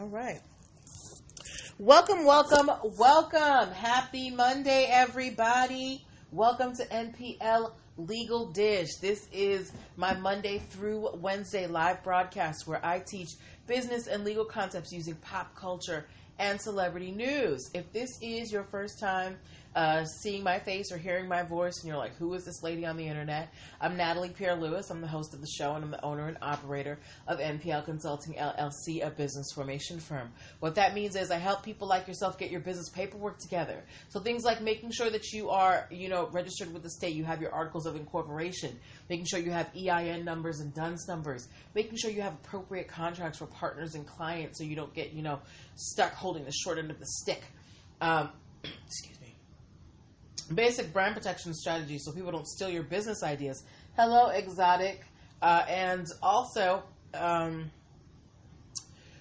All right. Welcome, welcome, welcome. Happy Monday, everybody. Welcome to NPL Legal Dish. This is my Monday through Wednesday live broadcast where I teach business and legal concepts using pop culture and celebrity news. If this is your first time uh, seeing my face or hearing my voice, and you're like, who is this lady on the internet? I'm Natalie Pierre Lewis. I'm the host of the show, and I'm the owner and operator of NPL Consulting LLC, a business formation firm. What that means is I help people like yourself get your business paperwork together. So things like making sure that you are, you know, registered with the state, you have your articles of incorporation, making sure you have EIN numbers and DUNS numbers, making sure you have appropriate contracts for partners and clients so you don't get, you know, stuck holding the short end of the stick. Um, excuse me basic brand protection strategies so people don't steal your business ideas. Hello, Exotic. Uh, and also, um,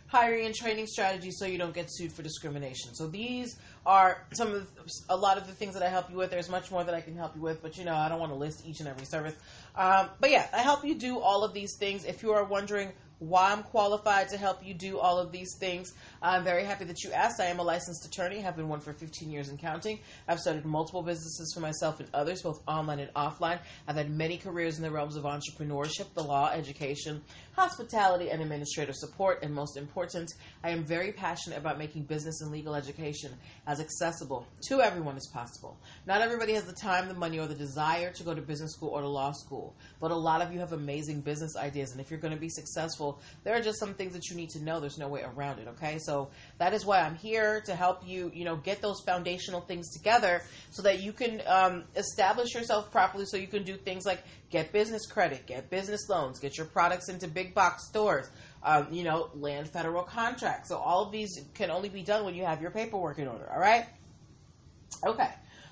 hiring and training strategies so you don't get sued for discrimination. So these are some of a lot of the things that I help you with. There's much more that I can help you with, but you know I don't want to list each and every service. Um, but yeah, I help you do all of these things. If you are wondering why I'm qualified to help you do all of these things. I'm very happy that you asked. I am a licensed attorney, have been one for 15 years and counting. I've started multiple businesses for myself and others, both online and offline. I've had many careers in the realms of entrepreneurship, the law, education, hospitality, and administrative support. And most important, I am very passionate about making business and legal education as accessible to everyone as possible. Not everybody has the time, the money, or the desire to go to business school or to law school, but a lot of you have amazing business ideas. And if you're going to be successful, there are just some things that you need to know. There's no way around it. Okay, so that is why I'm here to help you. You know, get those foundational things together so that you can um, establish yourself properly. So you can do things like get business credit, get business loans, get your products into big box stores. Um, you know, land federal contracts. So all of these can only be done when you have your paperwork in order. All right. Okay.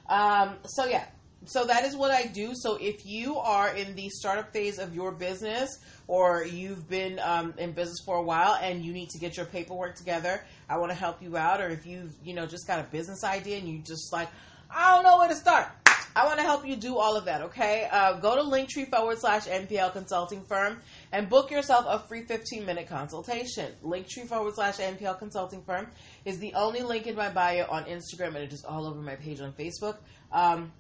Um, so yeah, so that is what I do. So if you are in the startup phase of your business or you've been um, in business for a while and you need to get your paperwork together, I want to help you out. Or if you've, you know, just got a business idea and you just like, I don't know where to start. I want to help you do all of that, okay? Uh, go to Linktree forward slash NPL consulting firm and book yourself a free 15 minute consultation. Linktree forward slash NPL consulting firm is the only link in my bio on Instagram and it is all over my page on Facebook. Um,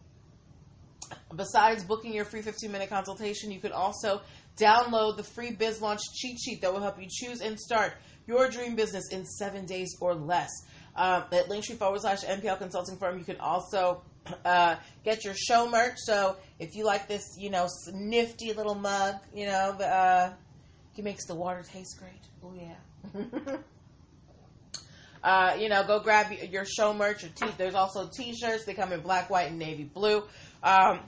besides booking your free 15 minute consultation, you can also download the free Biz Launch cheat sheet that will help you choose and start your dream business in seven days or less. Um, at Linktree forward slash NPL consulting firm, you can also uh, get your show merch. So if you like this, you know, nifty little mug, you know, uh, it makes the water taste great. Oh yeah. uh, you know, go grab your show merch. Or t- there's also t-shirts. They come in black, white, and navy blue. Um,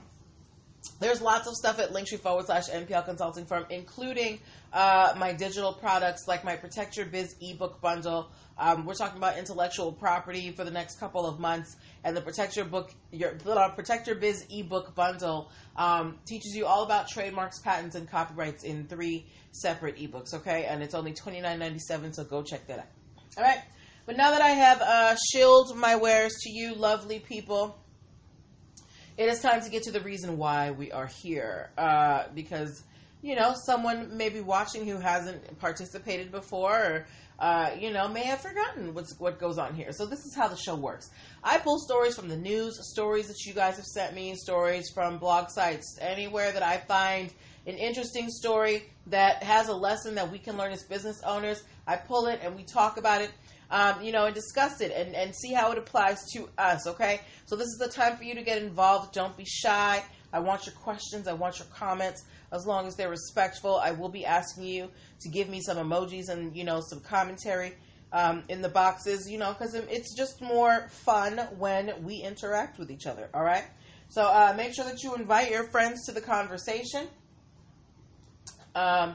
there's lots of stuff at Linktree forward slash NPL consulting firm, including uh, my digital products like my Protect Your Biz ebook bundle. Um, we're talking about intellectual property for the next couple of months, and the Protect Your Book, your Protect Your Biz ebook bundle um, teaches you all about trademarks, patents, and copyrights in three separate ebooks. Okay, and it's only twenty nine ninety seven, so go check that out. All right, but now that I have uh, shilled my wares to you, lovely people it is time to get to the reason why we are here. Uh, because, you know, someone may be watching who hasn't participated before or, uh, you know, may have forgotten what's, what goes on here. So this is how the show works. I pull stories from the news, stories that you guys have sent me, stories from blog sites, anywhere that I find an interesting story that has a lesson that we can learn as business owners. I pull it and we talk about it um, you know, and discuss it and, and see how it applies to us, okay? So this is the time for you to get involved. Don't be shy. I want your questions. I want your comments. As long as they're respectful, I will be asking you to give me some emojis and, you know, some commentary um, in the boxes, you know, because it's just more fun when we interact with each other, all right? So uh, make sure that you invite your friends to the conversation. Um,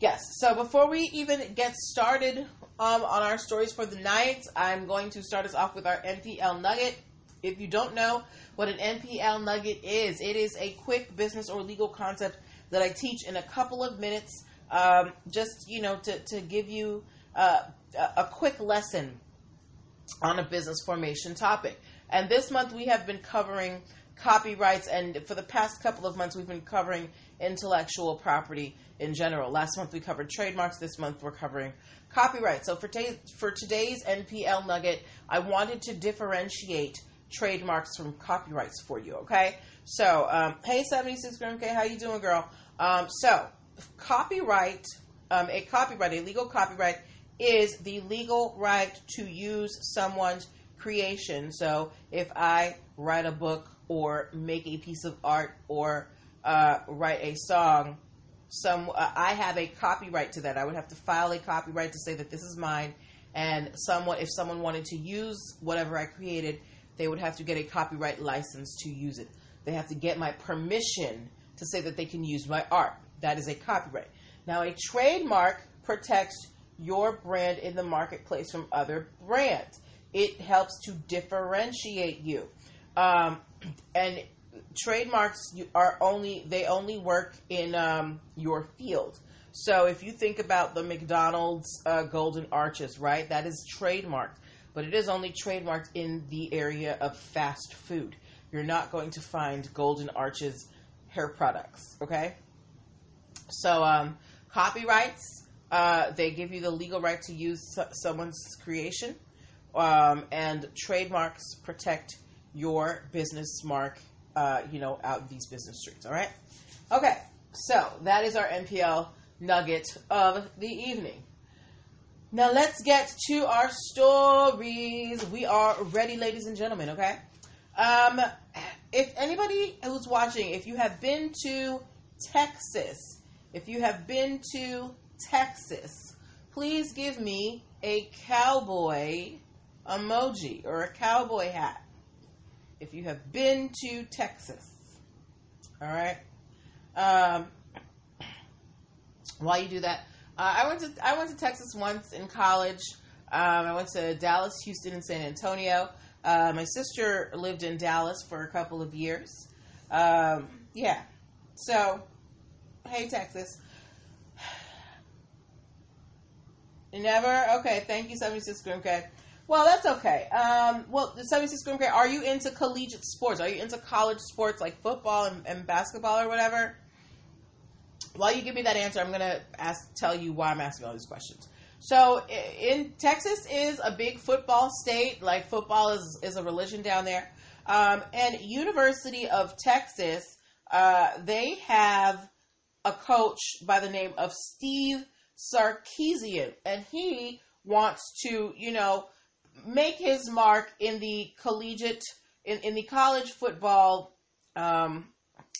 yes, so before we even get started um, on our stories for the night. I'm going to start us off with our NPL Nugget. If you don't know what an NPL Nugget is, it is a quick business or legal concept that I teach in a couple of minutes, um, just you know, to, to give you uh, a quick lesson on a business formation topic. And this month we have been covering copyrights, and for the past couple of months we've been covering intellectual property in general. Last month we covered trademarks. This month we're covering copyright. So for, t- for today's NPL nugget, I wanted to differentiate trademarks from copyrights for you. Okay. So um, hey, seventy six Grim K, how you doing, girl? Um, so copyright, um, a copyright, a legal copyright is the legal right to use someone's creation. So if I write a book or make a piece of art or uh, write a song, some uh, I have a copyright to that. I would have to file a copyright to say that this is mine. And someone, if someone wanted to use whatever I created, they would have to get a copyright license to use it. They have to get my permission to say that they can use my art. That is a copyright. Now, a trademark protects your brand in the marketplace from other brands. It helps to differentiate you. Um, and trademarks are only they only work in um, your field. So if you think about the McDonald's uh, golden arches, right? That is trademarked, but it is only trademarked in the area of fast food. You're not going to find golden arches hair products, okay? So um, copyrights, uh, they give you the legal right to use someone's creation, um, and trademarks protect your business mark uh, you know, out these business streets. All right. Okay. So that is our NPL nugget of the evening. Now let's get to our stories. We are ready, ladies and gentlemen. Okay. Um, if anybody who's watching, if you have been to Texas, if you have been to Texas, please give me a cowboy emoji or a cowboy hat if you have been to Texas. All right. Um, while you do that, uh, I went to I went to Texas once in college. Um, I went to Dallas, Houston, and San Antonio. Uh, my sister lived in Dallas for a couple of years. Um, yeah. So, hey, Texas. Never? Okay, thank you, 76 Grimke. Well, that's okay. Um, well, the 76 Grim are you into collegiate sports? Are you into college sports like football and, and basketball or whatever? While you give me that answer, I'm going to ask, tell you why I'm asking all these questions. So, in Texas is a big football state. Like football is is a religion down there. Um, and University of Texas, uh, they have a coach by the name of Steve Sarkisian, and he wants to, you know, make his mark in the collegiate in, in the college football um,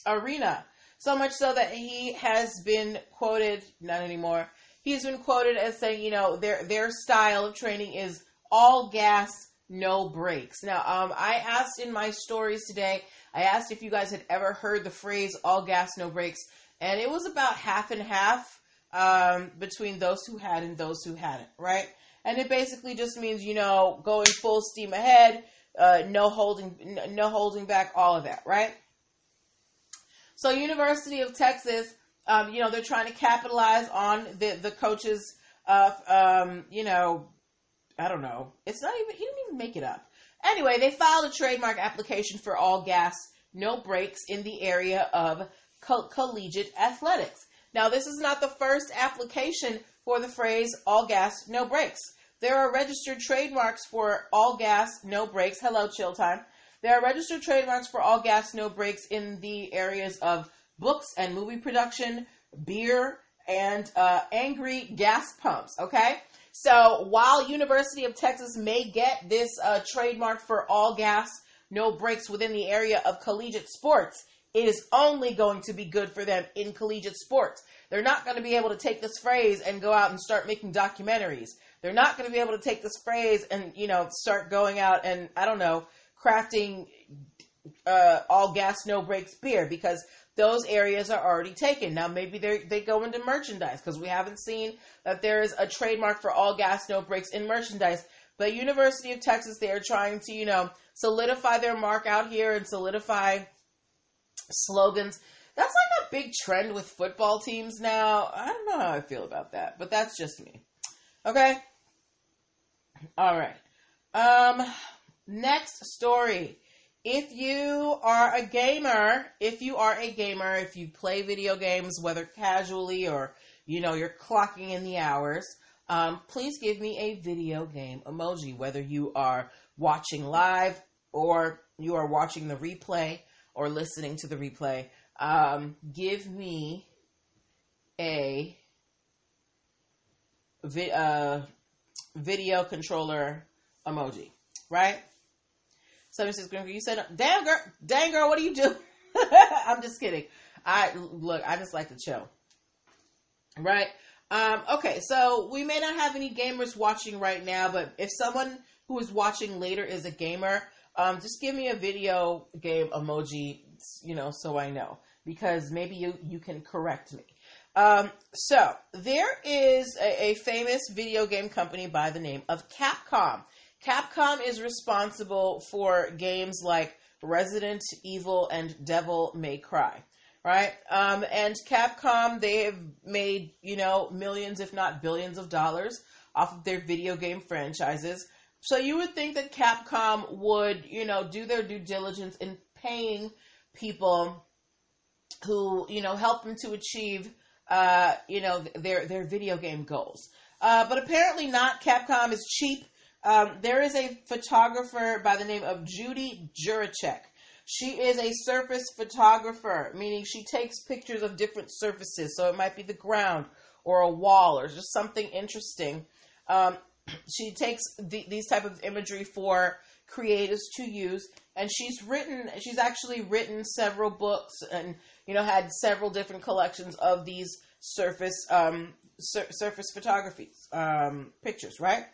arena. So much so that he has been quoted, not anymore. He's been quoted as saying, you know, their their style of training is all gas, no brakes. Now, um, I asked in my stories today, I asked if you guys had ever heard the phrase all gas, no brakes, and it was about half and half um, between those who had and those who hadn't, right? And it basically just means you know going full steam ahead, uh, no holding, no holding back, all of that, right? So, University of Texas, um, you know, they're trying to capitalize on the the coaches of, um, you know, I don't know. It's not even he didn't even make it up. Anyway, they filed a trademark application for all gas, no brakes in the area of co- collegiate athletics. Now, this is not the first application for the phrase all gas, no brakes. There are registered trademarks for all gas, no brakes. Hello, chill time. There are registered trademarks for all gas, no brakes in the areas of books and movie production, beer, and uh, angry gas pumps. Okay? So while University of Texas may get this uh, trademark for all gas, no brakes within the area of collegiate sports, it is only going to be good for them in collegiate sports. They're not going to be able to take this phrase and go out and start making documentaries. They're not going to be able to take this phrase and, you know, start going out and, I don't know, crafting uh, all gas, no brakes beer because those areas are already taken. Now, maybe they they go into merchandise because we haven't seen that there is a trademark for all gas, no brakes in merchandise. But University of Texas, they are trying to, you know, solidify their mark out here and solidify slogans that's like a big trend with football teams now. I don't know how I feel about that, but that's just me. Okay? All right. Um next story if you are a gamer, if you are a gamer, if you play video games, whether casually or you know you're clocking in the hours, um, please give me a video game emoji. Whether you are watching live or you are watching the replay or listening to the replay, um, give me a vi- uh, video controller emoji, right? Somebody says, "You said, damn girl, dang girl, what do you do?" I'm just kidding. I look, I just like to chill, right? Um, okay, so we may not have any gamers watching right now, but if someone who is watching later is a gamer, um, just give me a video game emoji, you know, so I know because maybe you you can correct me. Um, so there is a, a famous video game company by the name of Capcom. Capcom is responsible for games like Resident Evil and Devil May Cry, right? Um, and Capcom, they have made, you know, millions, if not billions of dollars off of their video game franchises. So you would think that Capcom would, you know, do their due diligence in paying people who, you know, help them to achieve, uh, you know, their, their video game goals. Uh, but apparently not. Capcom is cheap um, there is a photographer by the name of Judy Juracek. She is a surface photographer, meaning she takes pictures of different surfaces. So it might be the ground or a wall or just something interesting. Um, she takes the, these type of imagery for creatives to use, and she's written. She's actually written several books, and you know had several different collections of these surface um, sur- surface photographies um, pictures, right?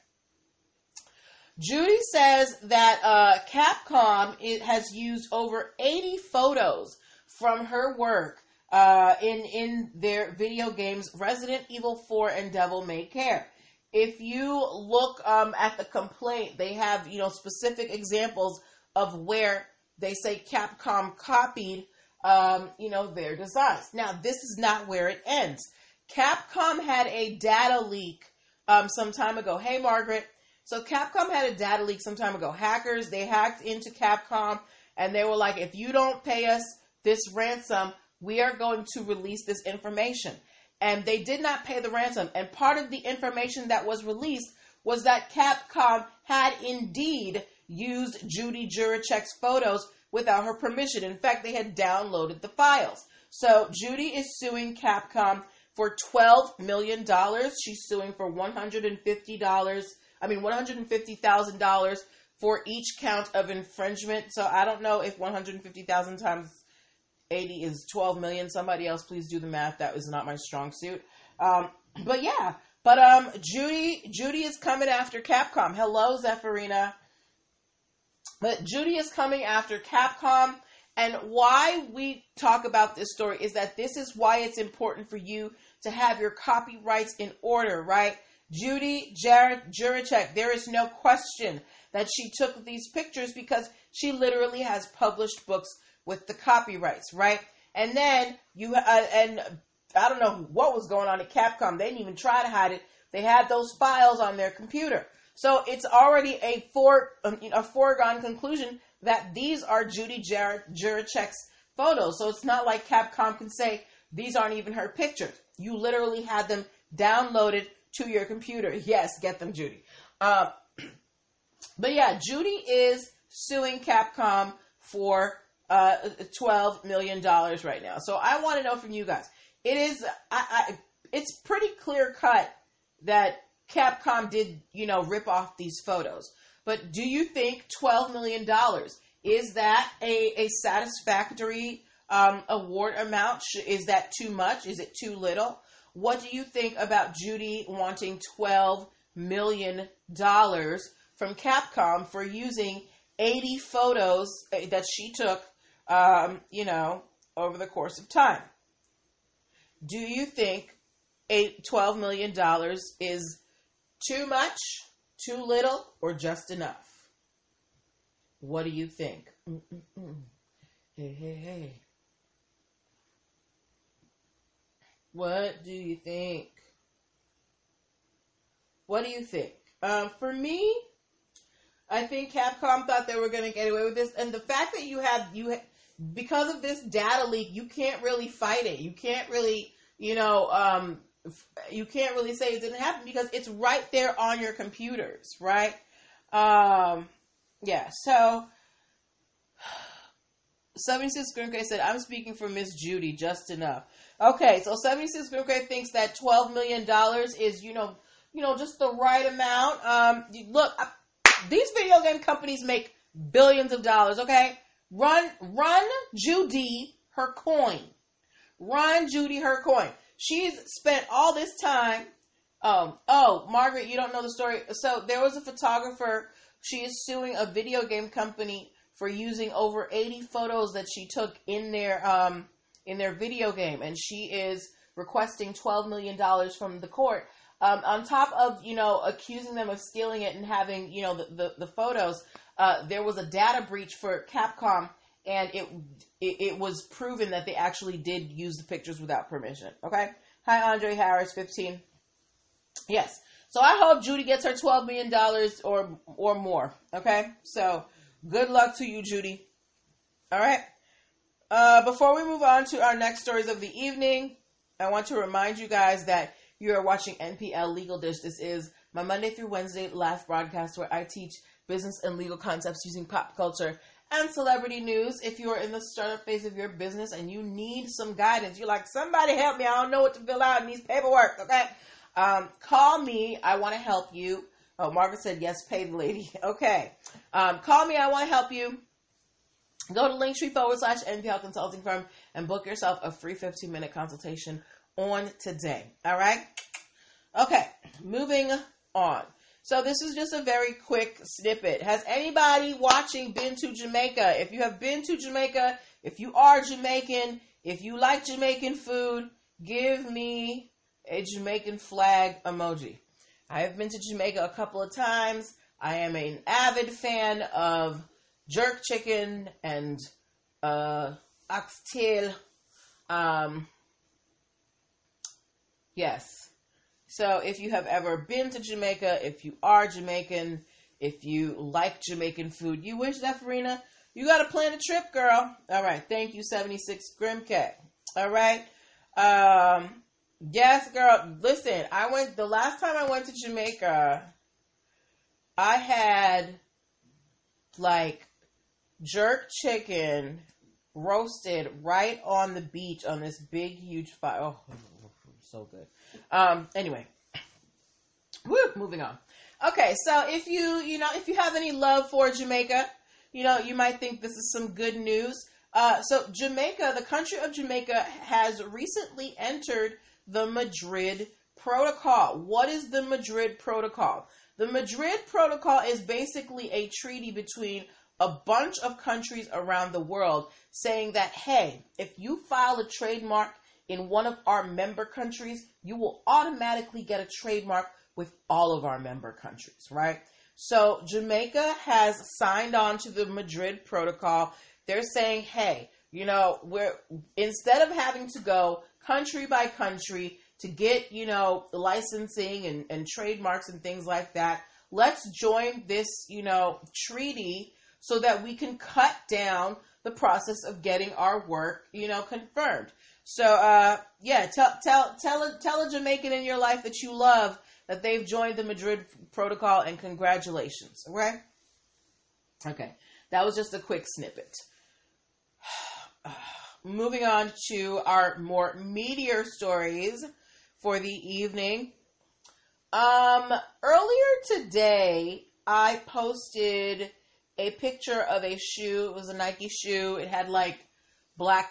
Judy says that uh, Capcom it has used over 80 photos from her work uh, in in their video games Resident Evil 4 and Devil May Care. If you look um, at the complaint, they have you know specific examples of where they say Capcom copied um, you know their designs. Now this is not where it ends. Capcom had a data leak um, some time ago. Hey Margaret, so Capcom had a data leak some time ago. Hackers, they hacked into Capcom and they were like, if you don't pay us this ransom, we are going to release this information. And they did not pay the ransom. And part of the information that was released was that Capcom had indeed used Judy Juracek's photos without her permission. In fact, they had downloaded the files. So Judy is suing Capcom for $12 million. She's suing for $150 I mean, $150,000 for each count of infringement. So I don't know if 150,000 times 80 is 12 million. Somebody else, please do the math. That was not my strong suit. Um, but yeah, but um, Judy, Judy is coming after Capcom. Hello, Zephyrina. But Judy is coming after Capcom. And why we talk about this story is that this is why it's important for you to have your copyrights in order, right? Judy Juracek, there is no question that she took these pictures because she literally has published books with the copyrights, right? And then you uh, and I don't know what was going on at Capcom. They didn't even try to hide it. They had those files on their computer, so it's already a for um, a foregone conclusion that these are Judy Jared Juracek's photos. So it's not like Capcom can say these aren't even her pictures. You literally had them downloaded to your computer. Yes, get them, Judy. Uh, but yeah, Judy is suing Capcom for uh, twelve million dollars right now. So I want to know from you guys. It is, I, I, it's pretty clear cut that Capcom did, you know, rip off these photos. But do you think twelve million dollars is that a, a satisfactory um, award amount? Is that too much? Is it too little? What do you think about Judy wanting $12 million from Capcom for using 80 photos uh, that she took, um, you know, over the course of time? Do you think $12 million is too much, too little, or just enough? What do you think? Mm-mm-mm. Hey, hey, hey. What do you think? What do you think? Um, for me, I think Capcom thought they were going to get away with this, and the fact that you have you ha- because of this data leak, you can't really fight it. You can't really, you know, um, you can't really say it didn't happen because it's right there on your computers, right? Um, yeah. So. 76 Grimke said, I'm speaking for Miss Judy just enough. Okay, so 76 Grimke thinks that $12 million is, you know, you know, just the right amount. Um, look, I, these video game companies make billions of dollars, okay? Run, run Judy her coin. Run Judy her coin. She's spent all this time. Um, oh, Margaret, you don't know the story. So there was a photographer. She is suing a video game company for using over 80 photos that she took in their um, in their video game, and she is requesting 12 million dollars from the court. Um, on top of you know accusing them of stealing it and having you know the the, the photos, uh, there was a data breach for Capcom, and it, it, it was proven that they actually did use the pictures without permission. Okay. Hi, Andre Harris, fifteen. Yes. So I hope Judy gets her twelve million dollars or or more. Okay. So good luck to you, Judy. All right. Uh, before we move on to our next stories of the evening, I want to remind you guys that you are watching NPL Legal Dish. This is my Monday through Wednesday live broadcast where I teach business and legal concepts using pop culture and celebrity news. If you are in the startup phase of your business and you need some guidance, you're like, somebody help me. I don't know what to fill out in these paperwork. Okay. Um, call me. I want to help you. Oh, Margaret said yes, pay the lady. Okay. Um, call me. I want to help you. Go to linktree forward slash NPL consulting firm and book yourself a free 15 minute consultation on today. All right. Okay. Moving on. So this is just a very quick snippet. Has anybody watching been to Jamaica? If you have been to Jamaica, if you are Jamaican, if you like Jamaican food, give me a Jamaican flag emoji. I have been to Jamaica a couple of times. I am an avid fan of jerk chicken and uh, oxtail. Um, yes. So if you have ever been to Jamaica, if you are Jamaican, if you like Jamaican food, you wish that Farina, you got to plan a trip, girl. All right. Thank you, 76 Grimcat. All right. Um, yes, girl. Listen, I went, the last time I went to Jamaica, I had like jerk chicken roasted right on the beach on this big, huge fire. Oh, so good. Um, anyway, woo, moving on. Okay, so if you, you know, if you have any love for Jamaica, you know, you might think this is some good news. Uh, so Jamaica, the country of Jamaica, has recently entered the Madrid Protocol. What is the Madrid Protocol? The Madrid Protocol is basically a treaty between a bunch of countries around the world saying that, hey, if you file a trademark in one of our member countries, you will automatically get a trademark with all of our member countries, right? So Jamaica has signed on to the Madrid Protocol. They're saying, hey, you know, we're instead of having to go country by country to get, you know, licensing and, and trademarks and things like that, let's join this, you know, treaty so that we can cut down the process of getting our work, you know, confirmed. So, uh, yeah, tell tell tell tell a Jamaican in your life that you love that they've joined the Madrid Protocol, and congratulations. Okay. Okay, that was just a quick snippet. Moving on to our more meteor stories for the evening. Um, earlier today, I posted a picture of a shoe. It was a Nike shoe. It had like black,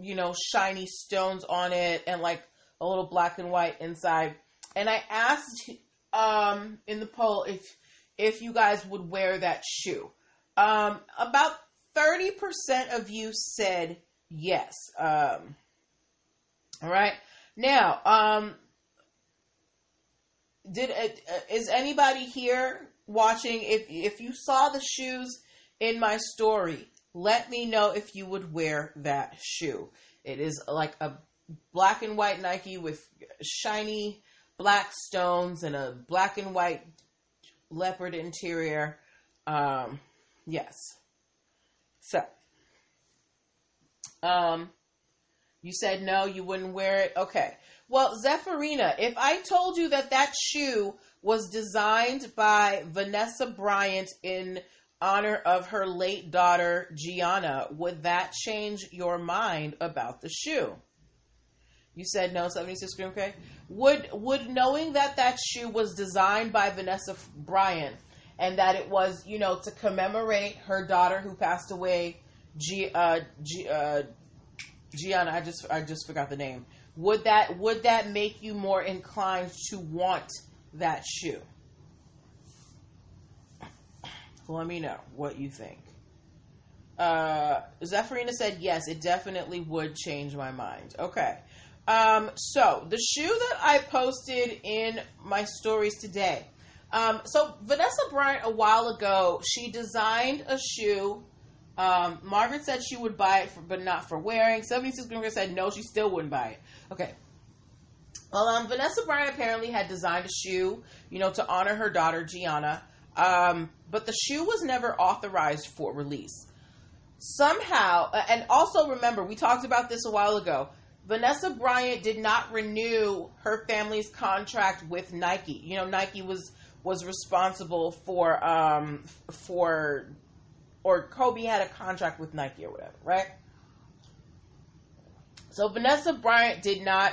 you know, shiny stones on it and like a little black and white inside. And I asked um, in the poll if if you guys would wear that shoe. Um, about 30% of you said yes. Um, all right. Now, um, did it, uh, is anybody here watching, if if you saw the shoes in my story, let me know if you would wear that shoe. It is like a black and white Nike with shiny black stones and a black and white leopard interior. Um, yes. So, um, you said no, you wouldn't wear it. Okay. Well, Zephyrina, if I told you that that shoe was designed by Vanessa Bryant in honor of her late daughter Gianna, would that change your mind about the shoe? You said no, 76 Green K. Would would knowing that that shoe was designed by Vanessa Bryant and that it was, you know, to commemorate her daughter who passed away, G, uh, G, uh, Gianna, I just I just forgot the name. Would that would that make you more inclined to want that shoe? Let me know what you think. Uh, Zephyrina said yes, it definitely would change my mind. Okay. Um, so the shoe that I posted in my stories today. Um, so Vanessa Bryant a while ago, she designed a shoe. Um, Margaret said she would buy it, for, but not for wearing. 76 Greenberg said no, she still wouldn't buy it. Okay. Well, um, Vanessa Bryant apparently had designed a shoe, you know, to honor her daughter Gianna. Um, but the shoe was never authorized for release. Somehow, and also remember, we talked about this a while ago. Vanessa Bryant did not renew her family's contract with Nike. You know, Nike was was responsible for um, for or Kobe had a contract with Nike or whatever, right? So Vanessa Bryant did not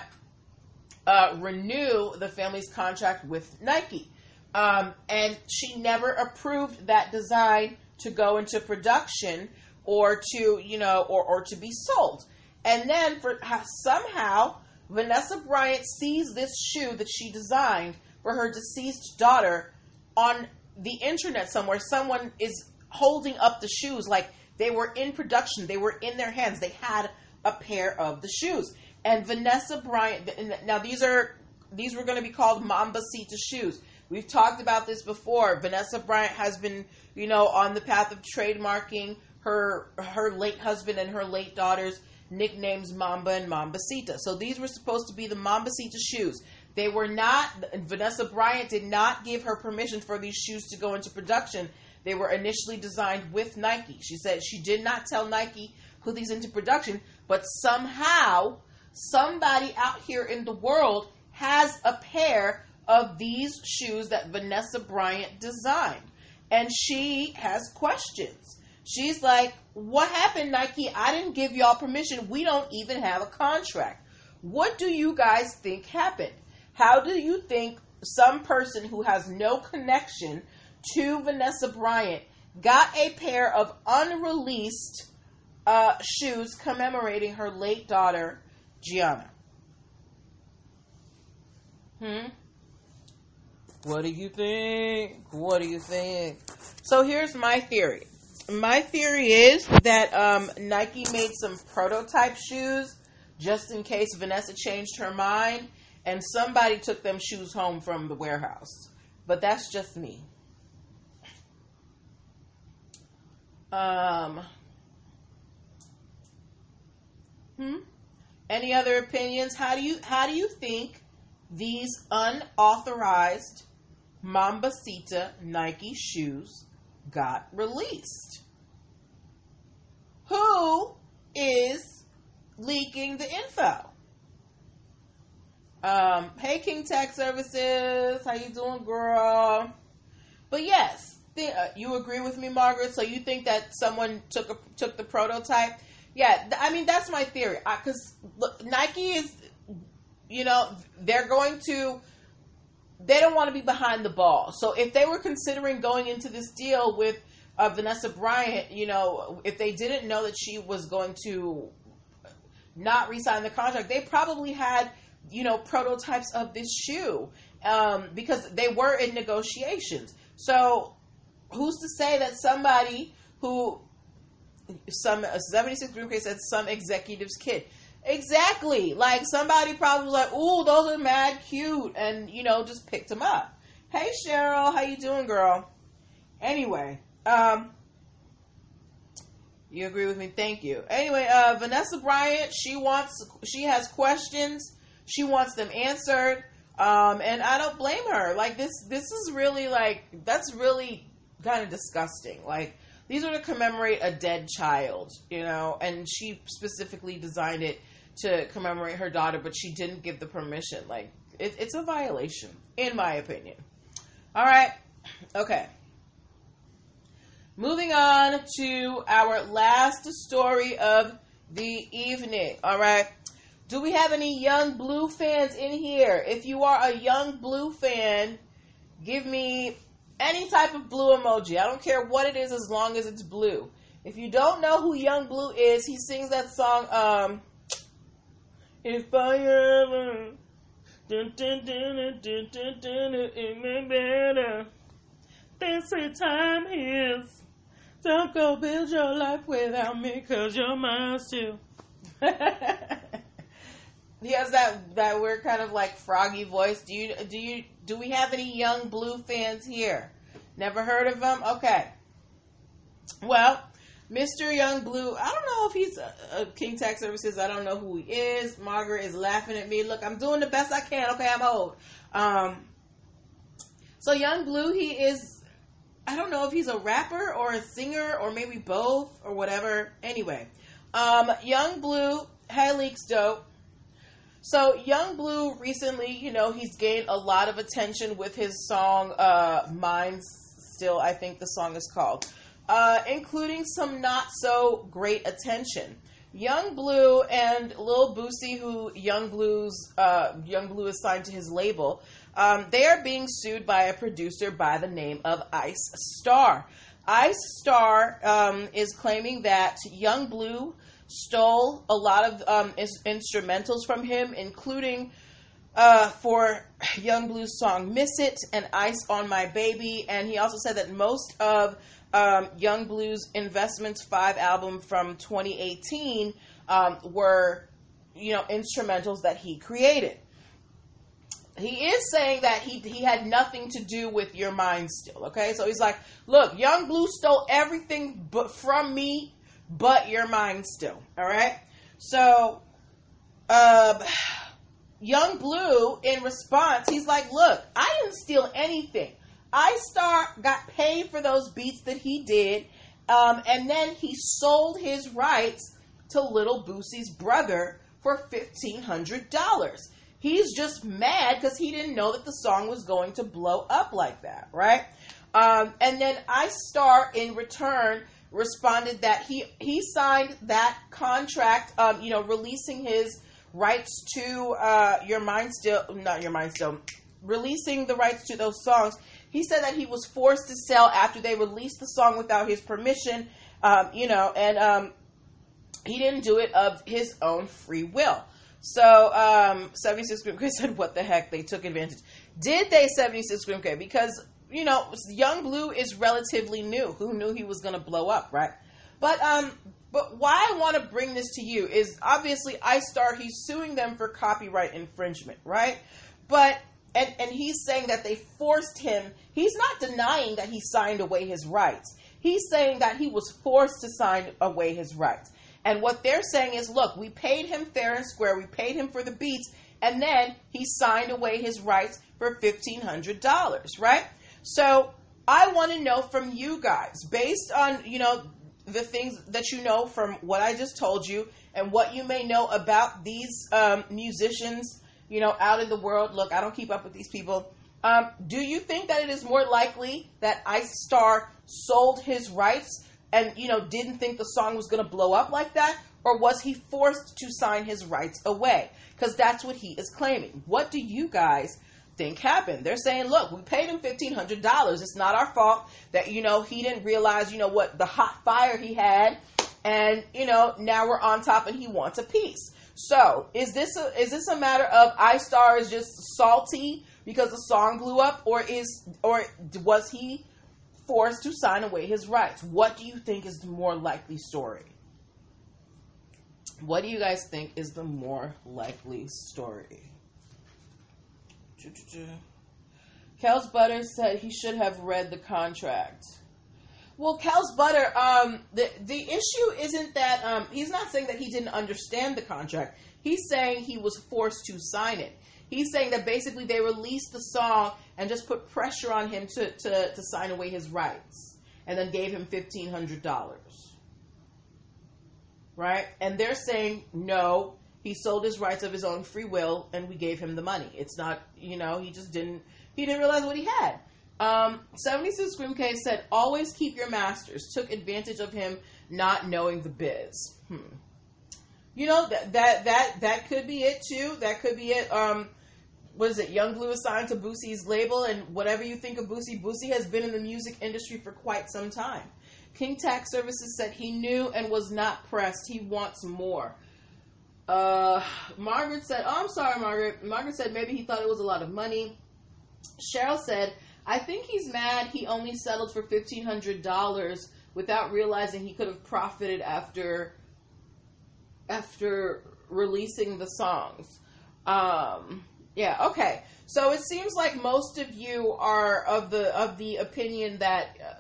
uh, renew the family's contract with Nike. Um, and she never approved that design to go into production or to, you know, or, or to be sold. And then for somehow Vanessa Bryant sees this shoe that she designed for her deceased daughter on the internet somewhere. Someone is holding up the shoes like they were in production, they were in their hands, they had a pair of the shoes. And Vanessa Bryant, now these are these were going to be called Mambacita shoes. We've talked about this before. Vanessa Bryant has been, you know, on the path of trademarking her her late husband and her late daughter's nicknames Mamba and Mambacita. So these were supposed to be the Mambacita shoes. They were not Vanessa Bryant did not give her permission for these shoes to go into production. They were initially designed with Nike. She said she did not tell Nike put these into production, but somehow somebody out here in the world has a pair of these shoes that Vanessa Bryant designed. And she has questions. She's like, What happened, Nike? I didn't give y'all permission. We don't even have a contract. What do you guys think happened? How do you think some person who has no connection to Vanessa Bryant got a pair of unreleased uh, shoes commemorating her late daughter, Gianna? Hmm? What do you think? What do you think? So here's my theory. My theory is that um, Nike made some prototype shoes just in case Vanessa changed her mind and somebody took them shoes home from the warehouse. But that's just me. Um, hmm? Any other opinions? How do you how do you think these unauthorized Mambacita Nike shoes got released. Who is leaking the info? Um, hey King Tech Services, how you doing, girl? But yes, th- uh, you agree with me, Margaret. So you think that someone took a, took the prototype? Yeah, th- I mean that's my theory. Because Nike is, you know, they're going to they don't want to be behind the ball. So if they were considering going into this deal with uh, Vanessa Bryant, you know, if they didn't know that she was going to not resign the contract, they probably had, you know, prototypes of this shoe um, because they were in negotiations. So who's to say that somebody who some 76 Green Case said some executive's kid Exactly. Like somebody probably was like, "Ooh, those are mad cute," and you know, just picked them up. Hey, Cheryl, how you doing, girl? Anyway, um, you agree with me? Thank you. Anyway, uh, Vanessa Bryant, she wants, she has questions. She wants them answered. Um, and I don't blame her. Like this, this is really like that's really kind of disgusting. Like these are to commemorate a dead child, you know, and she specifically designed it to commemorate her daughter, but she didn't give the permission. Like it, it's a violation, in my opinion. All right, okay. Moving on to our last story of the evening. All right. Do we have any Yung Bleu fans in here? If you are a Yung Bleu fan, give me any type of blue emoji. I don't care what it is as long as it's blue. If you don't know who Yung Bleu is, he sings that song, um, If I ever dun, dun, dun, dun, dun, dun, it may better. This time is. Don't go build your life without me, cause you're mine still. he has that that weird kind of like froggy voice. Do you do you do we have any Yung Bleu fans here? Never heard of him? Okay. Well, Mr. Yung Bleu, I don't know if he's a, a King Tax Services. I don't know who he is. Margaret is laughing at me. Look, I'm doing the best I can. Okay, I'm old. Um, so Yung Bleu, he is. I don't know if he's a rapper or a singer or maybe both or whatever. Anyway, um, Yung Bleu, Hey Leaks Dope so Yung Bleu recently, you know, he's gained a lot of attention with his song uh Minds Still, I think the song is called. Uh, including some not so great attention. Yung Bleu and Lil Boosie, who Yung Bleu's uh, Yung Bleu is signed to his label, um, they are being sued by a producer by the name of Ice Star. Ice Star um, is claiming that Yung Bleu stole a lot of um, is- instrumentals from him, including uh, for Yung Bleu's song Miss It and Ice on My Baby. And he also said that most of um, Yung Bleu's Investments 5 album from 2018 um, were, you know, instrumentals that he created. He is saying that he, he had nothing to do with your mind still, okay? So he's like, look, Yung Bleu stole everything but from me but your mind still. All right. So, uh, Yung Bleu, in response, he's like, "Look, I didn't steal anything. Star got paid for those beats that he did, um, and then he sold his rights to Little Boosie's brother for fifteen hundred dollars. He's just mad because he didn't know that the song was going to blow up like that, right? Um, and then Star, in return, responded that he he signed that contract, um, you know, releasing his rights to uh, your mind still, not your mind still, releasing the rights to those songs. He said that he was forced to sell after they released the song without his permission, um, you know, and um, he didn't do it of his own free will. So, um, 76 Grim said, What the heck? They took advantage. Did they, 76 Grim Because you know, Yung Bleu is relatively new. Who knew he was going to blow up, right? But um, but why I want to bring this to you is obviously Ice Star. He's suing them for copyright infringement, right? But and and he's saying that they forced him. He's not denying that he signed away his rights. He's saying that he was forced to sign away his rights. And what they're saying is, look, we paid him fair and square. We paid him for the beats, and then he signed away his rights for fifteen hundred dollars, right? So I want to know from you guys, based on, you know, the things that you know from what I just told you and what you may know about these um, musicians, you know, out in the world. Look, I don't keep up with these people. Um, do you think that it is more likely that Ice Star sold his rights and, you know, didn't think the song was going to blow up like that? Or was he forced to sign his rights away? Because that's what he is claiming. What do you guys think happened. They're saying, look, we paid him fifteen hundred dollars. It's not our fault that you know he didn't realize you know what the hot fire he had, and you know now we're on top and he wants a piece. So is this a, is this a matter of iStar is just salty because the song blew up, or is or was he forced to sign away his rights? What do you think is the more likely story? What do you guys think is the more likely story? Kels Butter said he should have read the contract. Well, Kels Butter, um, the the issue isn't that um, he's not saying that he didn't understand the contract. He's saying he was forced to sign it. He's saying that basically they released the song and just put pressure on him to, to, to sign away his rights and then gave him $1,500. Right? And they're saying, no, he sold his rights of his own free will and we gave him the money. It's not, you know, he just didn't, he didn't realize what he had. Um, 76 Grimcase said, always keep your masters. Took advantage of him not knowing the biz. Hmm. You know, that, that, that, that could be it too. That could be it. Um, what is it? Yung Bleu assigned to Boosie's label, and whatever you think of Boosie, Boosie has been in the music industry for quite some time. King Tax Services said he knew and was not pressed. He wants more. Uh, Margaret said, "Oh, I'm sorry, Margaret." Margaret said maybe he thought it was a lot of money. Cheryl said, "I think he's mad. He only settled for fifteen hundred dollars without realizing he could have profited after after releasing the songs." Um, yeah, okay. So it seems like most of you are of the of the opinion that uh,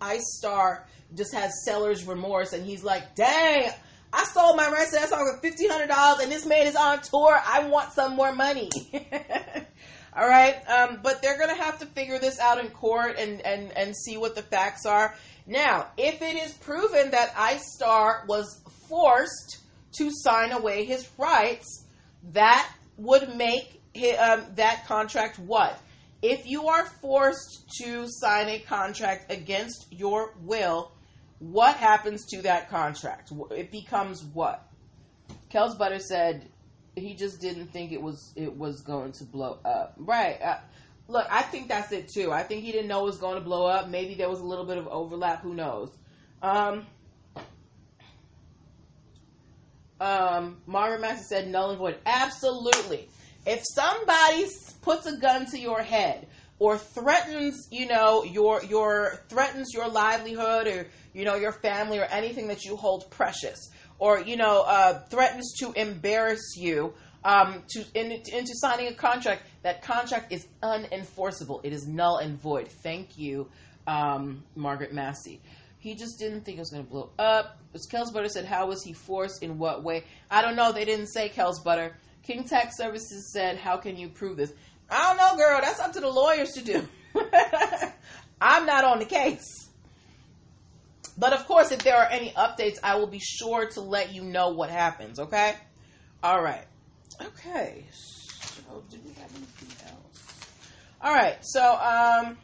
Ice Star just has seller's remorse, and he's like, "Dang, I sold my rights to that song for fifteen hundred dollars, and this man is on tour. I want some more money." All right, um, but they're gonna have to figure this out in court and and and see what the facts are. Now, if it is proven that Ice Star was forced to sign away his rights, that would make um, that contract what? If you are forced to sign a contract against your will, what happens to that contract? It becomes what? Kels Butter said he just didn't think it was it was going to blow up. Right. Uh, look, I think that's it too. I think he didn't know it was going to blow up. Maybe there was a little bit of overlap. Who knows? Um, um, Margaret Master said null and void. Absolutely. If somebody puts a gun to your head or threatens, you know, your your threatens your livelihood or you know your family or anything that you hold precious, or you know uh, threatens to embarrass you um, to in, into signing a contract, that contract is unenforceable. It is null and void. Thank you, um, Margaret Massey. He just didn't think it was going to blow up. As Kels Butter said, how was he forced? In what way? I don't know. They didn't say Kels Butter. King Tax Services said, How can you prove this? I don't know, girl. That's up to the lawyers to do. I'm not on the case. But of course, if there are any updates, I will be sure to let you know what happens, okay? All right. Okay. So, do we have anything else? All right. So, um,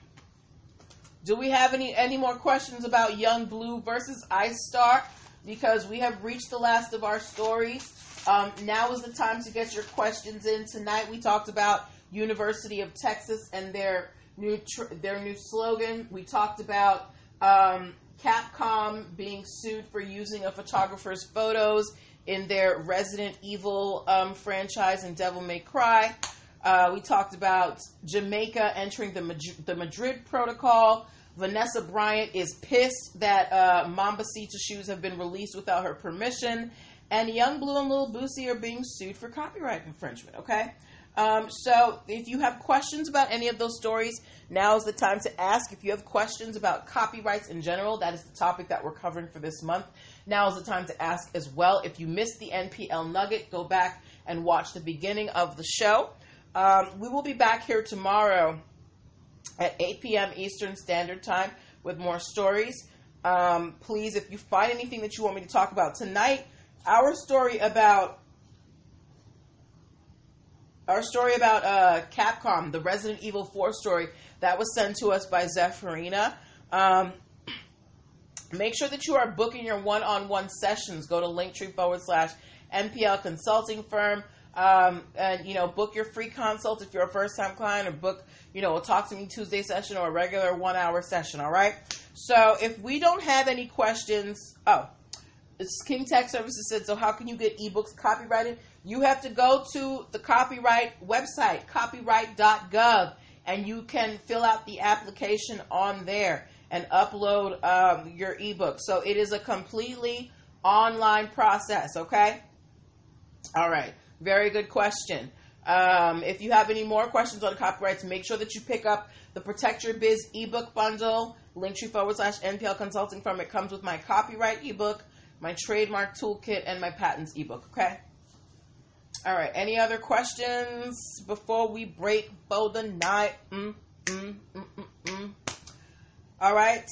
do we have any any more questions about Yung Bleu versus Ice Star? Because we have reached the last of our stories. Um, now is the time to get your questions in. Tonight we talked about University of Texas and their new tr- their new slogan. We talked about um, Capcom being sued for using a photographer's photos in their Resident Evil um, franchise and Devil May Cry. Uh, we talked about Jamaica entering the Madrid, the Madrid Protocol. Vanessa Bryant is pissed that uh, Mambacita shoes have been released without her permission and Yung Bleu and Little Boosie are being sued for copyright infringement. Okay. Um, so if you have questions about any of those stories, now is the time to ask. If you have questions about copyrights in general, that is the topic that we're covering for this month. Now is the time to ask as well. If you missed the NPL Nugget, go back and watch the beginning of the show. Um, we will be back here tomorrow at 8 p.m. Eastern Standard Time with more stories. Um, please, if you find anything that you want me to talk about tonight, our story about our story about uh, Capcom, the Resident Evil 4 story that was sent to us by Zephyrina. Um, make sure that you are booking your one-on-one sessions. Go to linktree forward slash NPL consulting firm. Um, and you know, book your free consult if you're a first-time client, or book, you know, a talk to me Tuesday session or a regular one-hour session. All right. So if we don't have any questions, oh, King Tax Services said, so how can you get ebooks copyrighted? You have to go to the copyright website, copyright.gov, and you can fill out the application on there and upload um, your ebook. So it is a completely online process, okay? All right, very good question. Um, if you have any more questions on copyrights, make sure that you pick up the Protect Your Biz ebook bundle, Link linktree forward slash NPL consulting firm. It comes with my copyright ebook my trademark toolkit, and my patents ebook. Okay. All right. Any other questions before we break for the night? Mm, mm, mm, mm, mm. All right.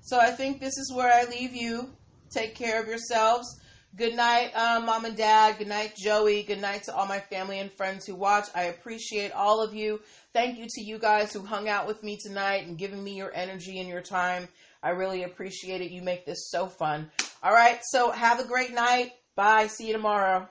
So I think this is where I leave you. Take care of yourselves. Good night, um, mom and dad. Good night, Joey. Good night to all my family and friends who watch. I appreciate all of you. Thank you to you guys who hung out with me tonight and giving me your energy and your time. I really appreciate it. You make this so fun. All right, so have a great night. Bye. See you tomorrow.